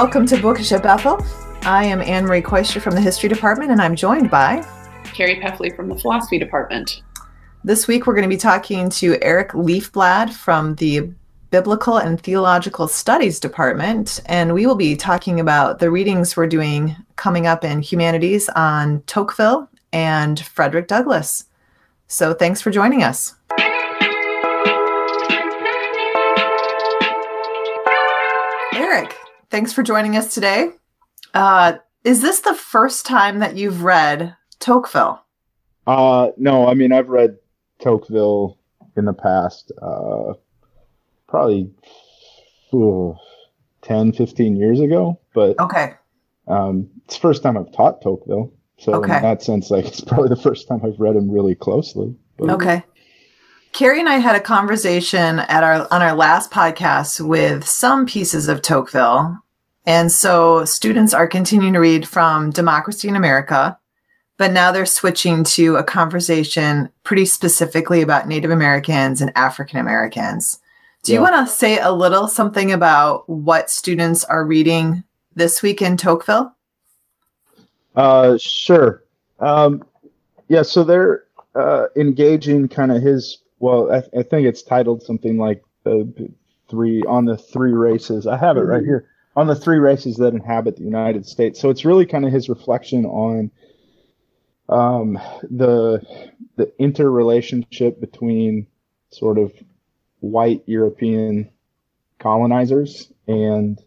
Welcome to Bookish at Bethel. I am Anne Marie Kooistra from the History Department, and I'm joined by Carrie Peffley from the Philosophy Department. This week, we're going to be talking to Eric Leafblad from the Biblical and Theological Studies Department, and we will be talking about the readings we're doing coming up in Humanities on Tocqueville and Frederick Douglass. So, thanks for joining us. Thanks for joining us today. Uh, is this the first time that you've read Tocqueville? Uh, no, I mean, I've read Tocqueville in the past, uh, probably ooh, 10, 15 years ago, but okay. Um, it's the first time I've taught Tocqueville. So okay. in that sense, like it's probably the first time I've read him really closely. But. Okay. Carrie and I had a conversation at our on our last podcast with some pieces of Tocqueville. And so students are continuing to read from Democracy in America, but now they're switching to a conversation pretty specifically about Native Americans and African Americans. Do yeah. you want to say a little something about what students are reading this week in Tocqueville? Uh, sure. Um, yeah, so they're uh, engaging kind of his well, I, th- I, think it's titled something like the three on the three races. I have it right mm-hmm. here on the three races that inhabit the United States. So it's really kind of his reflection on um, the the interrelationship between sort of white European colonizers and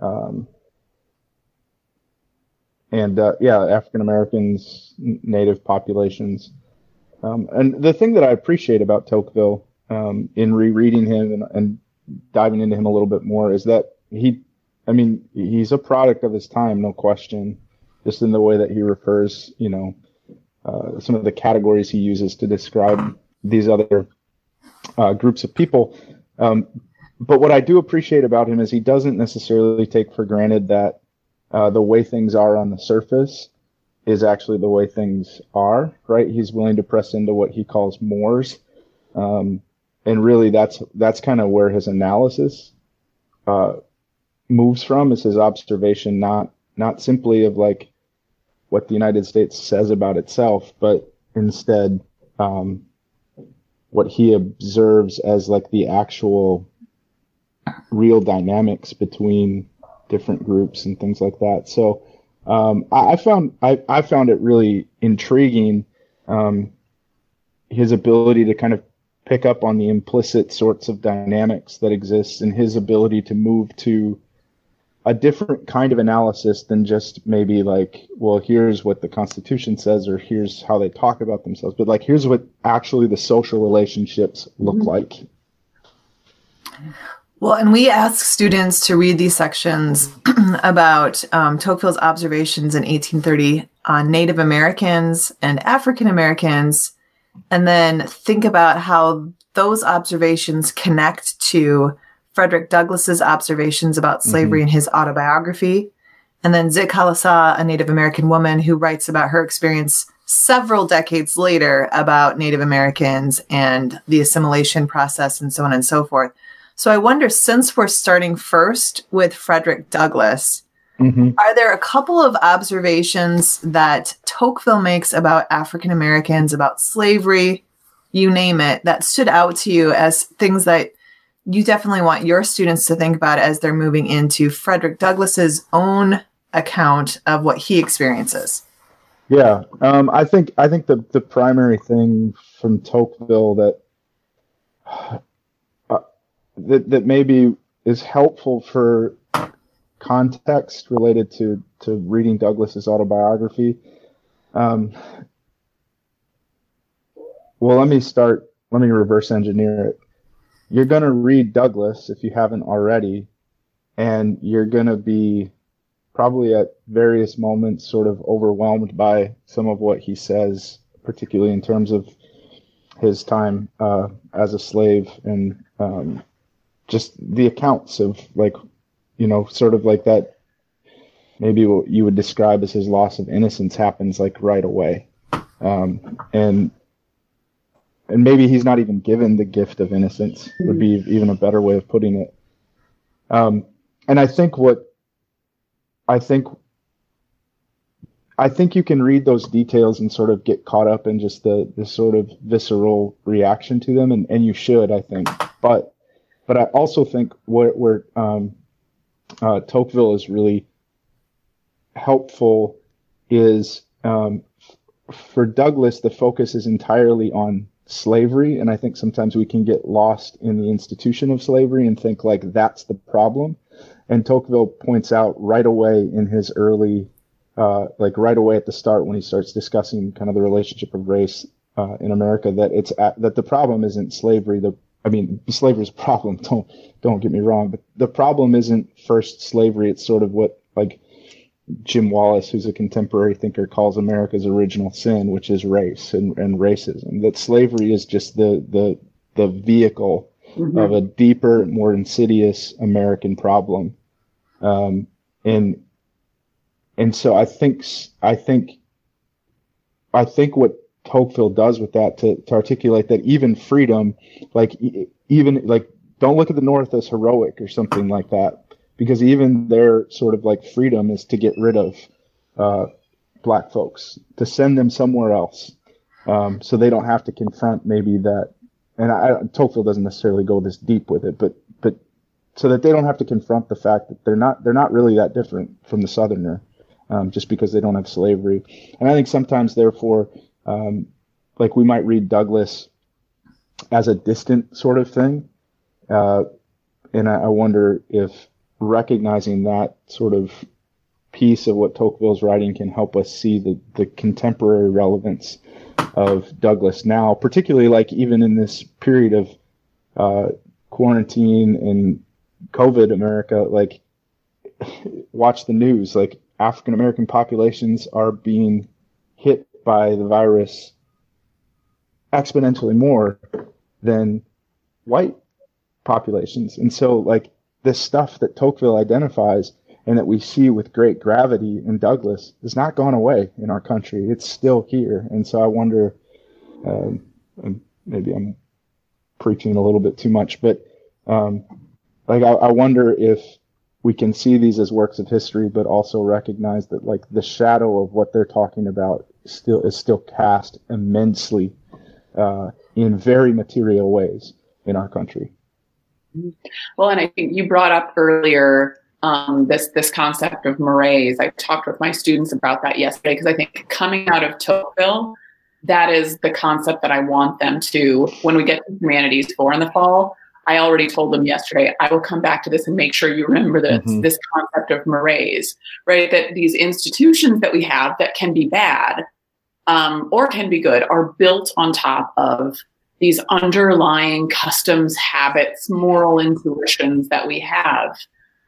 um, and uh, yeah, African Americans, native populations. Um, and the thing that I appreciate about Tocqueville um, in rereading him and, and, diving into him a little bit more is that he, I mean, he's a product of his time, no question, just in the way that he refers, you know, uh, some of the categories he uses to describe these other uh, groups of people. Um, but what I do appreciate about him is he doesn't necessarily take for granted that uh, the way things are on the surface is actually the way things are, right? He's willing to press into what he calls mores. Um, and really that's, that's kind of where his analysis, uh, moves from is his observation, not, not simply of like what the United States says about itself, but instead, um, what he observes as like the actual real dynamics between different groups and things like that. So, um, I, I, found I, I, found it really intriguing um, his ability to kind of pick up on the implicit sorts of dynamics that exist and his ability to move to a different kind of analysis than just maybe like well here's what the constitution says or here's how they talk about themselves but like here's what actually the social relationships look mm-hmm. like well, and we ask students to read these sections about um, Tocqueville's observations in 1830 on Native Americans and African Americans, and then think about how those observations connect to Frederick Douglass's observations about slavery mm-hmm. in his autobiography, and then Zitkala-Ša, a Native American woman who writes about her experience several decades later about Native Americans and the assimilation process and so on and so forth. So I wonder, since we're starting first with Frederick Douglass, mm-hmm. are there a couple of observations that Tocqueville makes about African Americans, about slavery, you name it, that stood out to you as things that you definitely want your students to think about as they're moving into Frederick Douglass's own account of what he experiences? Yeah, um, I think I think the the primary thing from Tocqueville that that that maybe is helpful for context related to to reading Douglass's autobiography. Um, well, let me start. Let me reverse engineer it. You're going to read Douglass if you haven't already, and you're going to be probably at various moments sort of overwhelmed by some of what he says, particularly in terms of his time uh, as a slave and um, just the accounts of like, you know, sort of like that. Maybe what you would describe as his loss of innocence happens like right away, um, and and maybe he's not even given the gift of innocence would be even a better way of putting it. Um, and I think what I think I think you can read those details and sort of get caught up in just the the sort of visceral reaction to them, and, and you should, I think. But but I also think where where um, uh, Tocqueville is really helpful is um, for Douglass, the focus is entirely on slavery, and I think sometimes we can get lost in the institution of slavery and think like that's the problem. And Tocqueville points out right away in his early uh, like right away at the start when he starts discussing kind of the relationship of race uh, in America that it's at, that the problem isn't slavery. The I mean, slavery is a problem. Don't don't get me wrong, but the problem isn't first slavery. It's sort of what like Jim Wallis, who's a contemporary thinker, calls America's original sin, which is race and, and racism. That slavery is just the the the vehicle mm-hmm. of a deeper, more insidious American problem. Um, and and so I think I think I think what Tocqueville does with that to, to articulate that even freedom, like even like don't look at the North as heroic or something like that, because even their sort of like freedom is to get rid of uh, black folks, to send them somewhere else, um, so they don't have to confront maybe that. And I, Tocqueville doesn't necessarily go this deep with it, but but so that they don't have to confront the fact that they're not they're not really that different from the Southerner um, just because they don't have slavery. And I think sometimes, therefore, um, like we might read Douglass as a distant sort of thing. Uh, and I, I, wonder if recognizing that sort of piece of what Tocqueville's writing can help us see the, the contemporary relevance of Douglass now, particularly like even in this period of uh, quarantine and COVID America, like watch the news, like African American populations are being hit by the virus exponentially more than white populations. And so, like, this stuff that Tocqueville identifies and that we see with great gravity in Douglass has not gone away in our country. It's still here. And so I wonder, um, maybe I'm preaching a little bit too much, but um, like I, I wonder if we can see these as works of history, but also recognize that like the shadow of what they're talking about still is still cast immensely uh, in very material ways in our country. Well, and I think you brought up earlier um, this this concept of mores. I talked with my students about that yesterday because I think coming out of Tocqueville, that is the concept that I want them to when we get to humanities four in the fall I already told them yesterday, I will come back to this and make sure you remember this, mm-hmm. this concept of mores, right? That these institutions that we have that can be bad um, or can be good are built on top of these underlying customs, habits, moral intuitions that we have.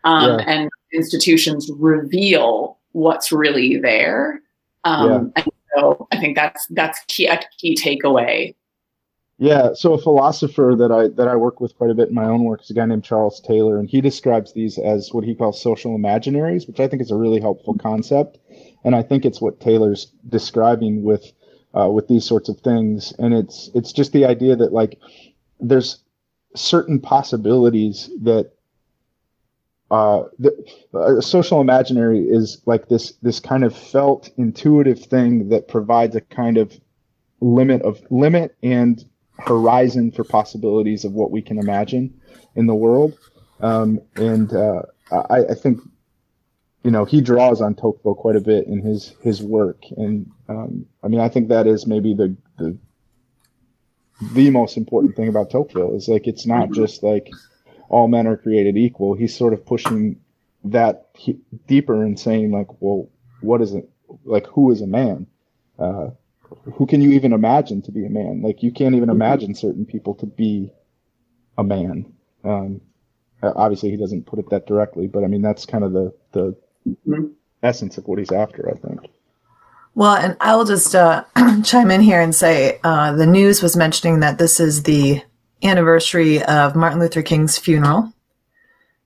Um, yeah. And institutions reveal what's really there. Um, yeah. And so I think that's that's key, a key takeaway yeah, so a philosopher that I that I work with quite a bit in my own work is a guy named Charles Taylor, and he describes these as what he calls social imaginaries, which I think is a really helpful concept, and I think it's what Taylor's describing with uh, with these sorts of things, and it's it's just the idea that like there's certain possibilities that uh, the uh, social imaginary is like this this kind of felt intuitive thing that provides a kind of limit of limit and horizon for possibilities of what we can imagine in the world. Um, and uh, I, I, think, you know, he draws on Tocqueville quite a bit in his his work, and um, I mean, I think that is maybe the the the most important thing about Tocqueville is like it's not just like all men are created equal. He's sort of pushing that he, deeper and saying like, well, what is it? Like, who is a man? Uh, who can you even imagine to be a man? Like you can't even mm-hmm. imagine certain people to be a man. Um, obviously, he doesn't put it that directly, but I mean that's kind of the the mm-hmm. Essence of what he's after. I think. Well, and I will just uh, chime in here and say uh, the news was mentioning that this is the anniversary of Martin Luther King's funeral,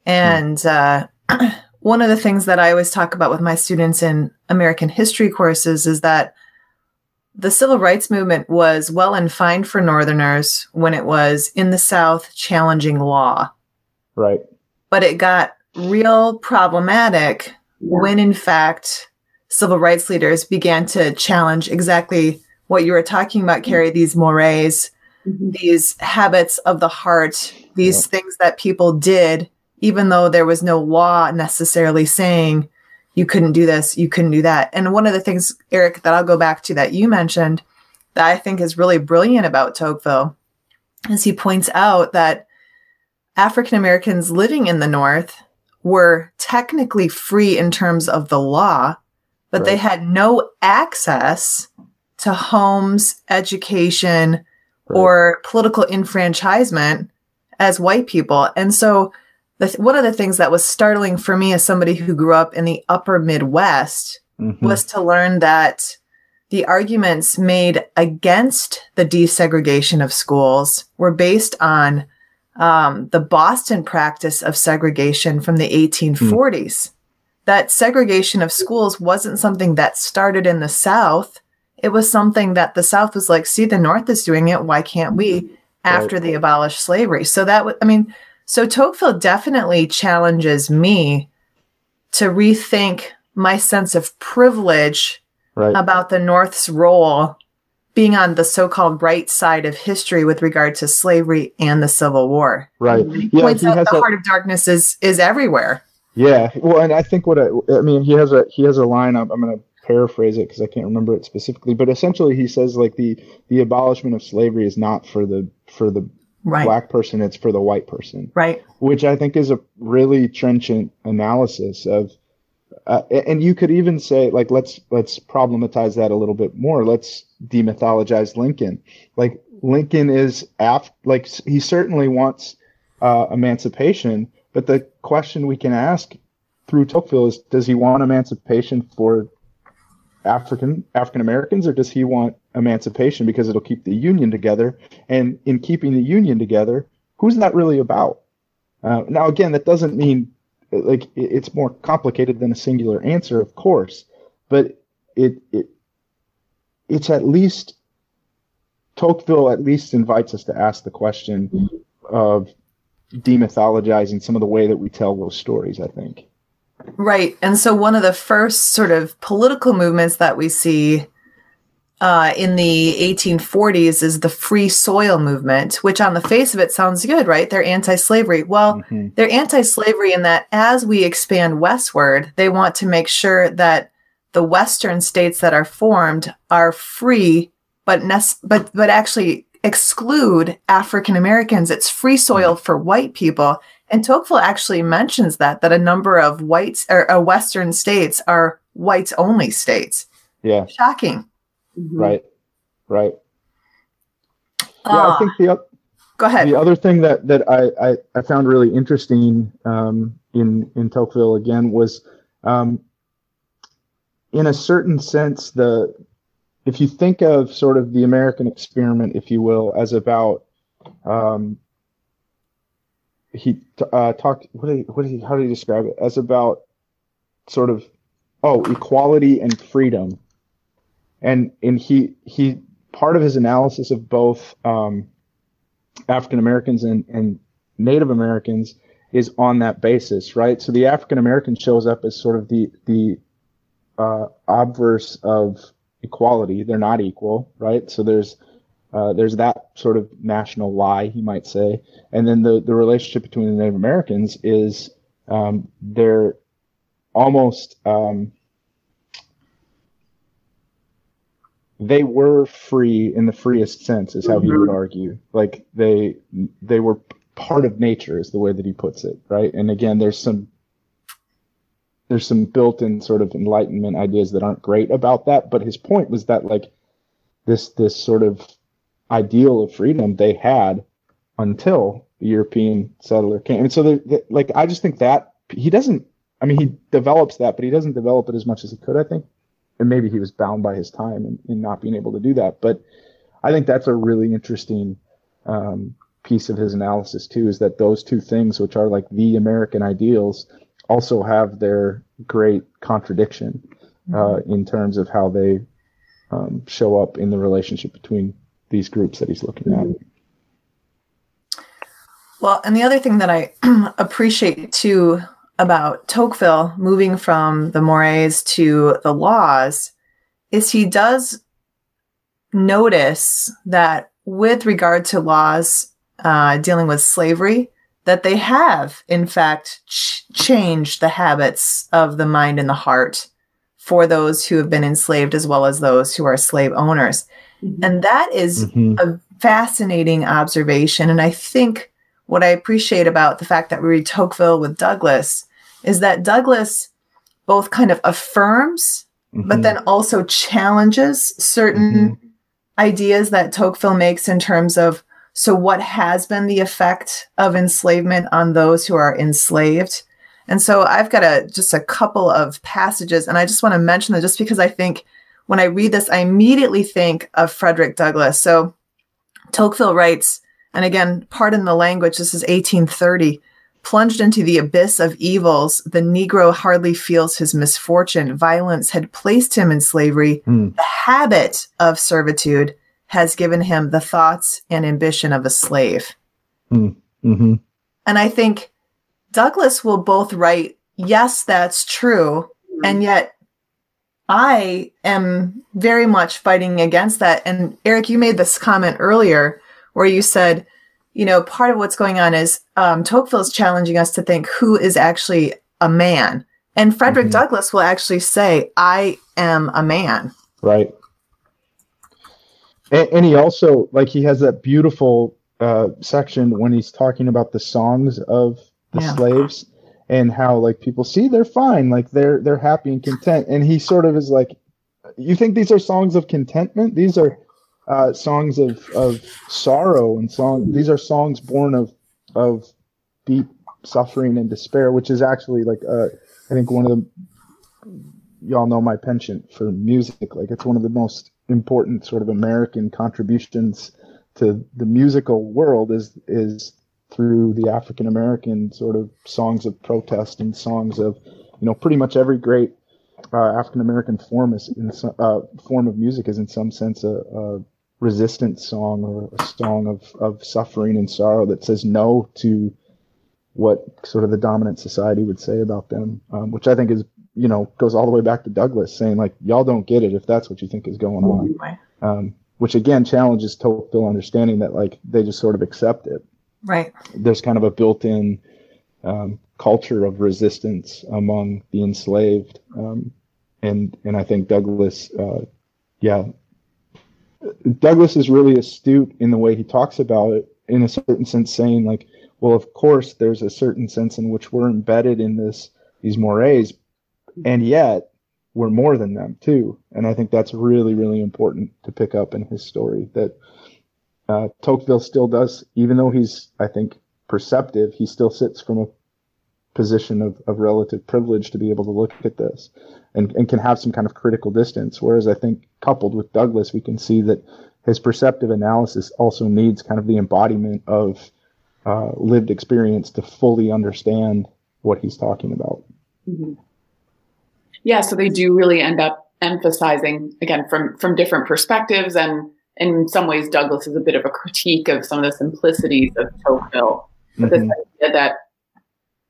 and uh, one of the things that I always talk about with my students in American history courses is that the civil rights movement was well and fine for Northerners when it was in the South challenging law. Right. But it got real problematic when in fact civil rights leaders began to challenge exactly what you were talking about, Carrie, these mores, mm-hmm. these habits of the heart, these things that people did, even though there was no law necessarily saying you couldn't do this, you couldn't do that. And one of the things, Eric, that I'll go back to that you mentioned that I think is really brilliant about Tocqueville is he points out that African Americans living in the North were technically free in terms of the law, but right. they had no access to homes, education, right. or political enfranchisement as white people. And so, the, one of the things that was startling for me as somebody who grew up in the upper Midwest mm-hmm. was to learn that the arguments made against the desegregation of schools were based on um, the Boston practice of segregation from the 1840s. Mm. That segregation of schools wasn't something that started in the South. It was something that the South was like, see, the North is doing it. Why can't we? After right. they abolished slavery. So that was, I mean, so Tocqueville definitely challenges me to rethink my sense of privilege right. about the North's role being on the so-called right side of history with regard to slavery and the Civil War. Right. He yeah, points he out the a, heart of darkness is is everywhere. Yeah. Well, and I think what I, I mean, he has a he has a line. I'm, I'm going to paraphrase it because I can't remember it specifically, but essentially he says like the the abolishment of slavery is not for the for the right. black person; it's for the white person. Right. Which I think is a really trenchant analysis of uh, and you could even say like let's let's problematize that a little bit more let's demythologize lincoln. Like lincoln is af- like he certainly wants uh, emancipation but the question we can ask through tocqueville is does he want emancipation for african african americans or does he want emancipation because it'll keep the union together? And in keeping the union together who's that really about? Uh, now again that doesn't mean like it's more complicated than a singular answer, of course, but it it it's at least Tocqueville at least invites us to ask the question of demythologizing some of the way that we tell those stories. I think. Right, and so one of the first sort of political movements that we see uh, in the 1840s is the free soil movement, which on the face of it sounds good, right? They're anti slavery. Well, mm-hmm. they're anti slavery in that as we expand westward, they want to make sure that the Western states that are formed are free, but, ne- but, but actually exclude African Americans. It's free soil for white people. And Tocqueville actually mentions that, that a number of whites or uh, Western states are whites only states. Yeah. Shocking. Mm-hmm. Right. Right. Uh, yeah, I ah. think the go ahead. The other thing that that I I, I found really interesting um, in in Tocqueville again was, um, in a certain sense, the if you think of sort of the American experiment, if you will, as about um, he uh, talked what did he, what did he, how did he describe it as about sort of oh equality and freedom and and he he part of his analysis of both um, African Americans and and Native Americans is on that basis, right? So the African American shows up as sort of the the uh, obverse of equality. They're not equal, right? So there's uh, there's that sort of national lie, you might say, and then the the relationship between the Native Americans is um, they're almost um, they were free in the freest sense is how mm-hmm. he would mm-hmm. argue like they they were part of nature is the way that he puts it right and again there's some there's some built-in sort of enlightenment ideas that aren't great about that but his point was that like this this sort of ideal of freedom they had until the european settler came and so like i just think that he doesn't i mean he develops that but he doesn't develop it as much as he could i think and maybe he was bound by his time in not being able to do that. But I think that's a really interesting um, piece of his analysis too. Is that those two things, which are like the American ideals, also have their great contradiction uh, mm-hmm. in terms of how they um, show up in the relationship between these groups that he's looking at. Well, and the other thing that I appreciate too about Tocqueville moving from the mores to the laws is he does notice that with regard to laws uh, dealing with slavery, that they have, in fact, ch- changed the habits of the mind and the heart for those who have been enslaved as well as those who are slave owners. Mm-hmm. And that is mm-hmm. a fascinating observation. And I think what I appreciate about the fact that we read Tocqueville with Douglass is that Douglass both kind of affirms, mm-hmm. but then also challenges certain mm-hmm. ideas that Tocqueville makes in terms of so what has been the effect of enslavement on those who are enslaved? And so I've got a just a couple of passages, and I just want to mention them just because I think when I read this, I immediately think of Frederick Douglass. So Tocqueville writes, and again, pardon the language, this is 1830. Plunged into the abyss of evils, the Negro hardly feels his misfortune. Violence had placed him in slavery. Mm. The habit of servitude has given him the thoughts and ambition of a slave. Mm. Mm-hmm. And I think Douglass will both write, yes, that's true. And yet I am very much fighting against that. And Eric, you made this comment earlier where you said, you know, part of what's going on is um, Tocqueville is challenging us to think who is actually a man. And Frederick mm-hmm. Douglass will actually say, I am a man. Right. And, and he also, like, he has that beautiful uh, section when he's talking about the songs of the yeah. slaves and how like people see they're fine like they're they're happy and content. And he sort of is like you think these are songs of contentment? These are uh, songs of of sorrow and song these are songs born of of deep suffering and despair which is actually like uh, i think one of the y'all know my penchant for music. Like it's one of the most important sort of american contributions to the musical world is is through the African American sort of songs of protest and songs of, you know, pretty much every great uh, African American form is in uh, form of music is in some sense a, a resistance song or a song of, of suffering and sorrow that says no to what sort of the dominant society would say about them, um, which I think is, you know, goes all the way back to Douglass saying like, y'all don't get it if that's what you think is going on. Um, which again challenges Tocqueville understanding that like they just sort of accept it. Right. There's kind of a built-in um, culture of resistance among the enslaved, um, and and I think Douglass, uh, yeah, Douglass is really astute in the way he talks about it. In a certain sense, saying like, well, of course, there's a certain sense in which we're embedded in this these mores, and yet we're more than them too. And I think that's really, really important to pick up in his story that uh, Tocqueville still does, even though he's, I think, perceptive, he still sits from a position of, of relative privilege to be able to look at this and, and can have some kind of critical distance. Whereas I think coupled with Douglass, we can see that his perceptive analysis also needs kind of the embodiment of uh, lived experience to fully understand what he's talking about. Mm-hmm. Yeah, so they do really end up emphasizing again from from different perspectives and in some ways, Douglass is a bit of a critique of some of the simplicities of Tocqueville. But mm-hmm. this idea that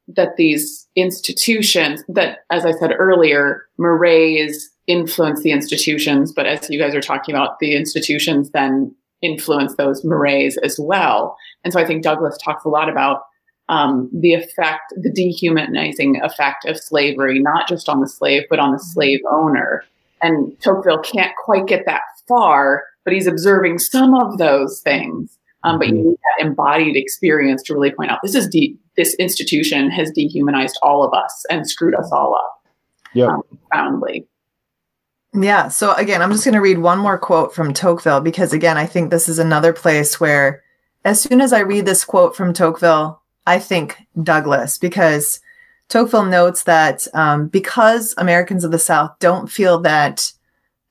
that these institutions, that as I said earlier, mores influence the institutions, but as you guys are talking about, the institutions then influence those mores as well. And so I think Douglass talks a lot about um, the effect, the dehumanizing effect of slavery, not just on the slave, but on the slave owner. And Tocqueville can't quite get that far but he's observing some of those things. Um, but you mm-hmm. need that embodied experience to really point out this is de- this institution has dehumanized all of us and screwed us all up. Yeah, um, profoundly. Yeah. So again, I'm just going to read one more quote from Tocqueville because again, I think this is another place where, as soon as I read this quote from Tocqueville, I think Douglass, because Tocqueville notes that um, because Americans of the South don't feel that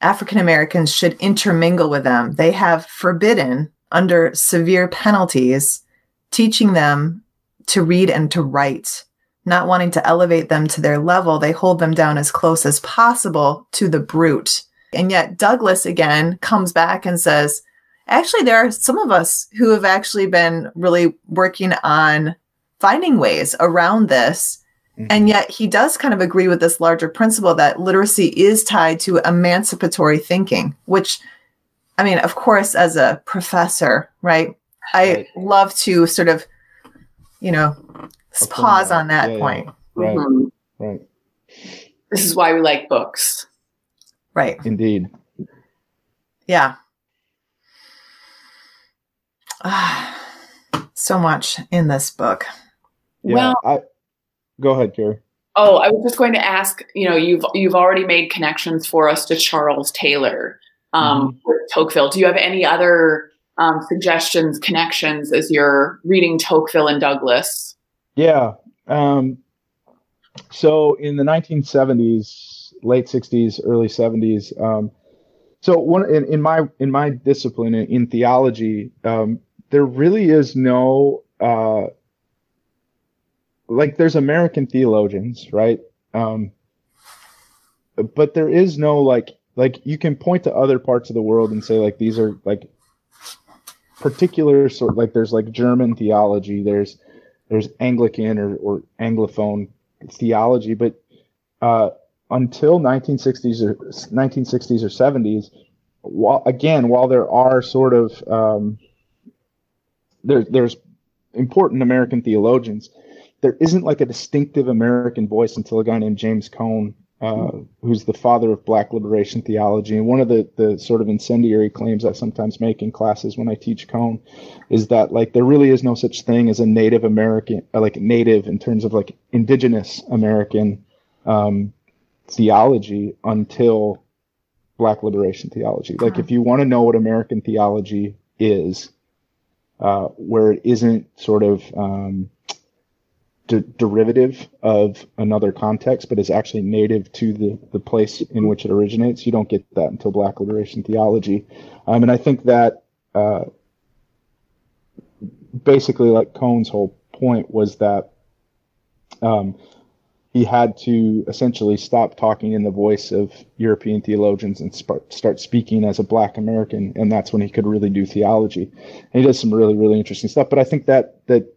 African Americans should intermingle with them. They have forbidden, under severe penalties, teaching them to read and to write. Not wanting to elevate them to their level, they hold them down as close as possible to the brute. And yet, Douglass again comes back and says, actually, there are some of us who have actually been really working on finding ways around this Mm-hmm. And yet he does kind of agree with this larger principle that literacy is tied to emancipatory thinking, which, I mean, of course, as a professor, right? I right. love to sort of, you know, pause on that yeah, point. Yeah. Right. Mm-hmm. Right. This is why we like books. Right. Indeed. Yeah. Ah, so much in this book. Yeah, well, I, go ahead, Carrie. Oh, I was just going to ask. You know, you've you've already made connections for us to Charles Taylor, um, mm-hmm. Tocqueville. Do you have any other um, suggestions, connections as you're reading Tocqueville and Douglass? Yeah. Um, so in the 1970s, late 60s, early 70s. Um, so one in, in, my in my discipline in, in theology, um, there really is no uh, like there's American theologians, right? Um, but there is no like like you can point to other parts of the world and say like these are like particular sort like there's like German theology, there's there's Anglican or, or Anglophone theology, but uh, until 1960s or 1960s or 70s, while again while there are sort of um, there, there's important American theologians, there isn't like a distinctive American voice until a guy named James Cone, uh, who's the father of Black liberation theology. And one of the the sort of incendiary claims I sometimes make in classes when I teach Cone is that like there really is no such thing as a Native American, uh, like Native in terms of like indigenous American um, theology until Black liberation theology. Like if you want to know what American theology is, uh, where it isn't sort of um, de- derivative of another context, but is actually native to the, the place in which it originates. You don't get that until Black liberation theology. Um, and I think that uh, basically, like Cone's whole point was that um, he had to essentially stop talking in the voice of European theologians and sp- start speaking as a Black American, and that's when he could really do theology. And he does some really, really interesting stuff. But I think that that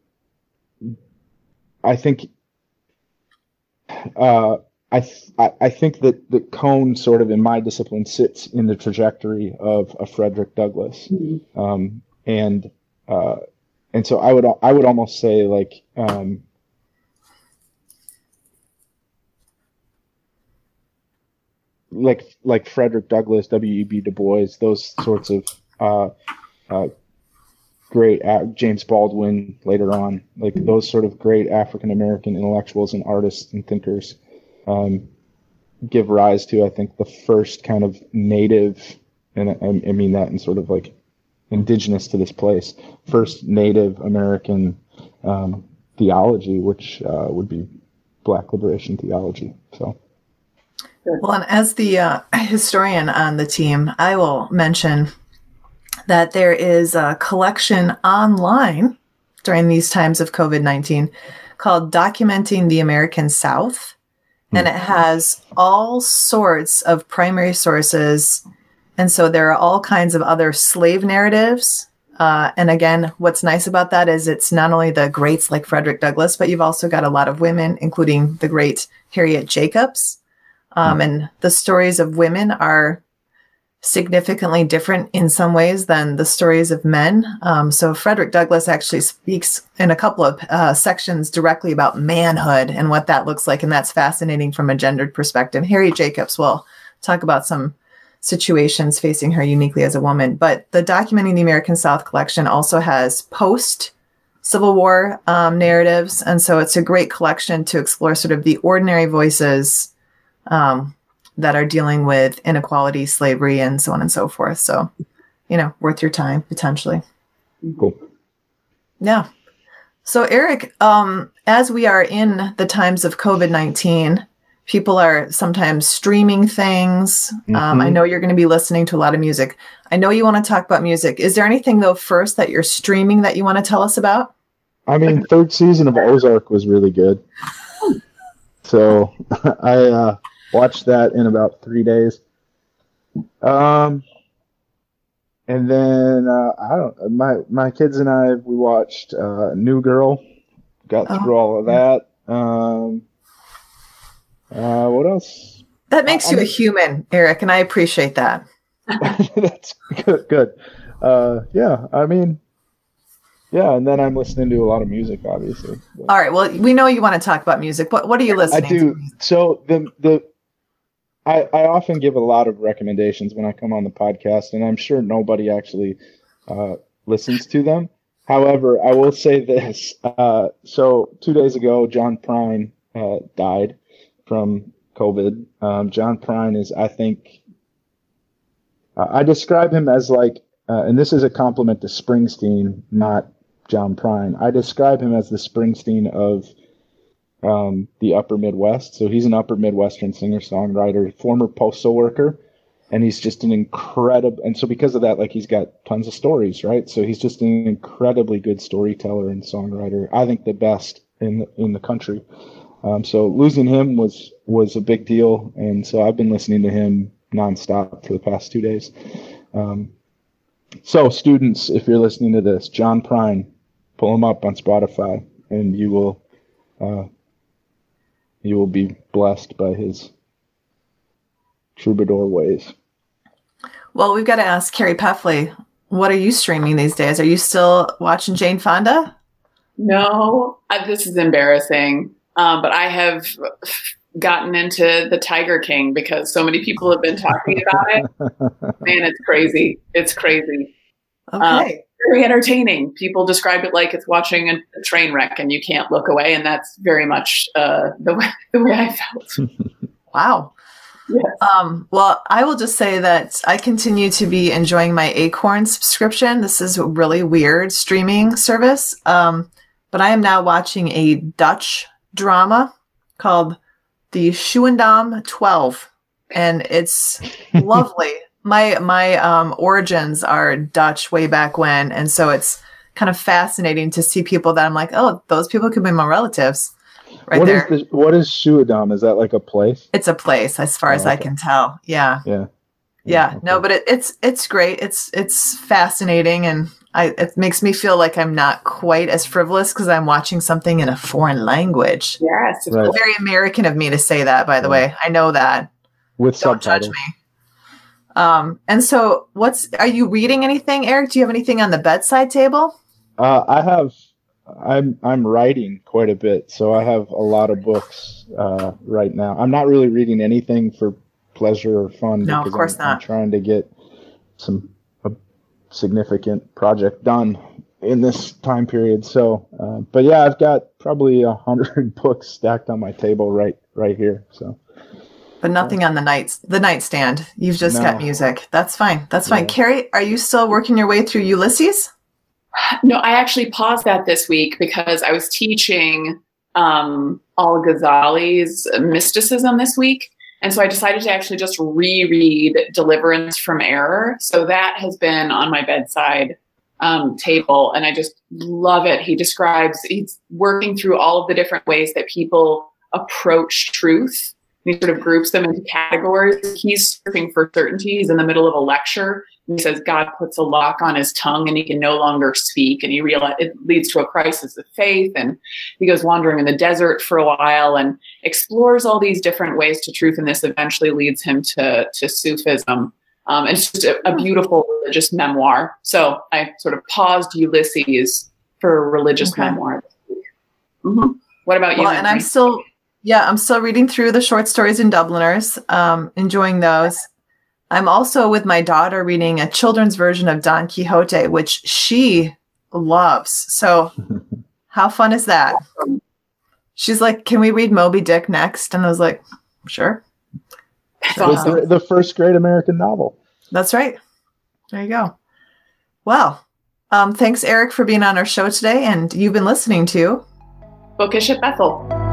I think uh, I, th- I think that the Cone sort of in my discipline sits in the trajectory of a Frederick Douglass, mm-hmm. um, and uh, and so I would I would almost say like um, like like Frederick Douglass, W. E. B. Du Bois, those sorts of uh, uh, great James Baldwin later on, like those sort of great African American intellectuals and artists and thinkers, um, give rise to I think the first kind of native, and I, I mean that in sort of like indigenous to this place, first Native American um, theology, which uh, would be Black liberation theology. So. Well, and as the uh, historian on the team, I will mention that there is a collection online during these times of COVID 19 called Documenting the American South. And it has all sorts of primary sources. And so there are all kinds of other slave narratives. Uh, and again, what's nice about that is it's not only the greats like Frederick Douglass, but you've also got a lot of women, including the great Harriet Jacobs. Um, and the stories of women are significantly different in some ways than the stories of men. Um, so Frederick Douglass actually speaks in a couple of uh, sections directly about manhood and what that looks like, and that's fascinating from a gendered perspective. Harriet Jacobs will talk about some situations facing her uniquely as a woman, but the Documenting the American South collection also has post Civil War um, narratives, and so it's a great collection to explore sort of the ordinary voices. Um, that are dealing with inequality, slavery, and so on and so forth. So, you know, worth your time potentially. Cool. Yeah. So, Eric, um, as we are in the times of COVID 19, people are sometimes streaming things. Mm-hmm. Um, I mm-hmm. know you're going to be listening to a lot of music. I know you want to talk about music. Is there anything, though, first that you're streaming that you want to tell us about? I mean, third season of Ozark was really good. So I, uh, Watched that in about three days. Um, and then uh, I don't. My my kids and I we watched uh, New Girl. Got oh. through all of that. Um, Uh, what else? That makes I- you a I'm- human, Eric, and I appreciate that. That's good. Good. Uh, yeah. I mean, yeah. And then I'm listening to a lot of music, obviously. But- All right. Well, we know you want to talk about music. What What are you listening? To? I do. to? So the the I I often give a lot of recommendations when I come on the podcast, and I'm sure nobody actually uh, listens to them. However, I will say this. Uh, so two days ago, John Prine uh, died from COVID. Um, John Prine is, I think, uh, I describe him as like, uh, and this is a compliment to Springsteen, not John Prine. I describe him as the Springsteen of um, the Upper Midwest. So he's an Upper Midwestern singer songwriter, former postal worker, and he's just an incredible. And so because of that, like he's got tons of stories, right? So he's just an incredibly good storyteller and songwriter. I think the best in the, in the country. Um, so losing him was was a big deal, and so I've been listening to him nonstop for the past two days. Um, so students, if you're listening to this, John Prine, pull him up on Spotify, and you will uh, you will be blessed by his troubadour ways. Well, we've got to ask Carrie Peffley. What are you streaming these days? Are you still watching Jane Fonda? No, uh, this is embarrassing. Um, but I have gotten into the Tiger King because so many people have been talking about it. Man, it's crazy. It's crazy. Okay. Very entertaining. People describe it like it's watching a, a train wreck and you can't look away, and that's very much uh, the way the way I felt. wow. Yes. Um, well, I will just say that I continue to be enjoying my Acorn subscription. This is a really weird streaming service. Um, but I am now watching a Dutch drama called The Schouwendam 12. And it's lovely. My my um, origins are Dutch way back when, and so it's kind of fascinating to see people that I'm like, oh, those people could be my relatives, right What is there. the what is Shuadam? Is that like a place? it's a place, as far Oh, as I can tell. Yeah. Yeah. yeah no okay. but it, it's it's great it's it's fascinating and I, it makes me feel like i'm not quite as frivolous because i'm watching something in a foreign language Yes. Right. very american of me to say that by the Yeah. way i know that with don't judge subtitles. me um and so what's are you reading anything eric do you have anything on the bedside table Uh, I have. I'm I'm writing quite a bit, so I have a lot of books uh, right now. I'm not really reading anything for pleasure or fun. No, of course I'm, I'm not. trying to get some a significant project done in this time period. So, uh, but yeah, I've got probably a hundred books stacked on my table right right here. So but nothing on the night the nightstand you've just got music that's fine that's fine Yeah. carrie are you still working your way through ulysses No, I actually paused that this week because I was teaching um, Al Ghazali's mysticism this week. And so I decided to actually just reread Deliverance from Error. So that has been on my bedside um, table, and I just love it. He describes, he's working through all of the different ways that people approach truth. And he sort of groups them into categories. He's searching for certainty. He's in the middle of a lecture. And he says God puts a lock on his tongue and he can no longer speak. And he realize it leads to a crisis of faith. And he goes wandering in the desert for a while and explores all these different ways to truth. And this eventually leads him to, to Sufism. Um, and it's just a, a beautiful religious memoir. So I sort of paused Ulysses for a religious Okay. memoir. Mhm. What about you? Well, and I'm still, yeah, I'm still reading through the short stories in Dubliners, um, enjoying those. I'm also with my daughter reading a children's version of Don Quixote, which she loves. So, how fun is that? She's like, "Can we read Moby Dick next?" And I was like, "Sure." That's So- the, the first great American novel. That's right. There you go. Well, um, thanks, Eric, for being on our show today, and you've been listening to Bookish at Bethel.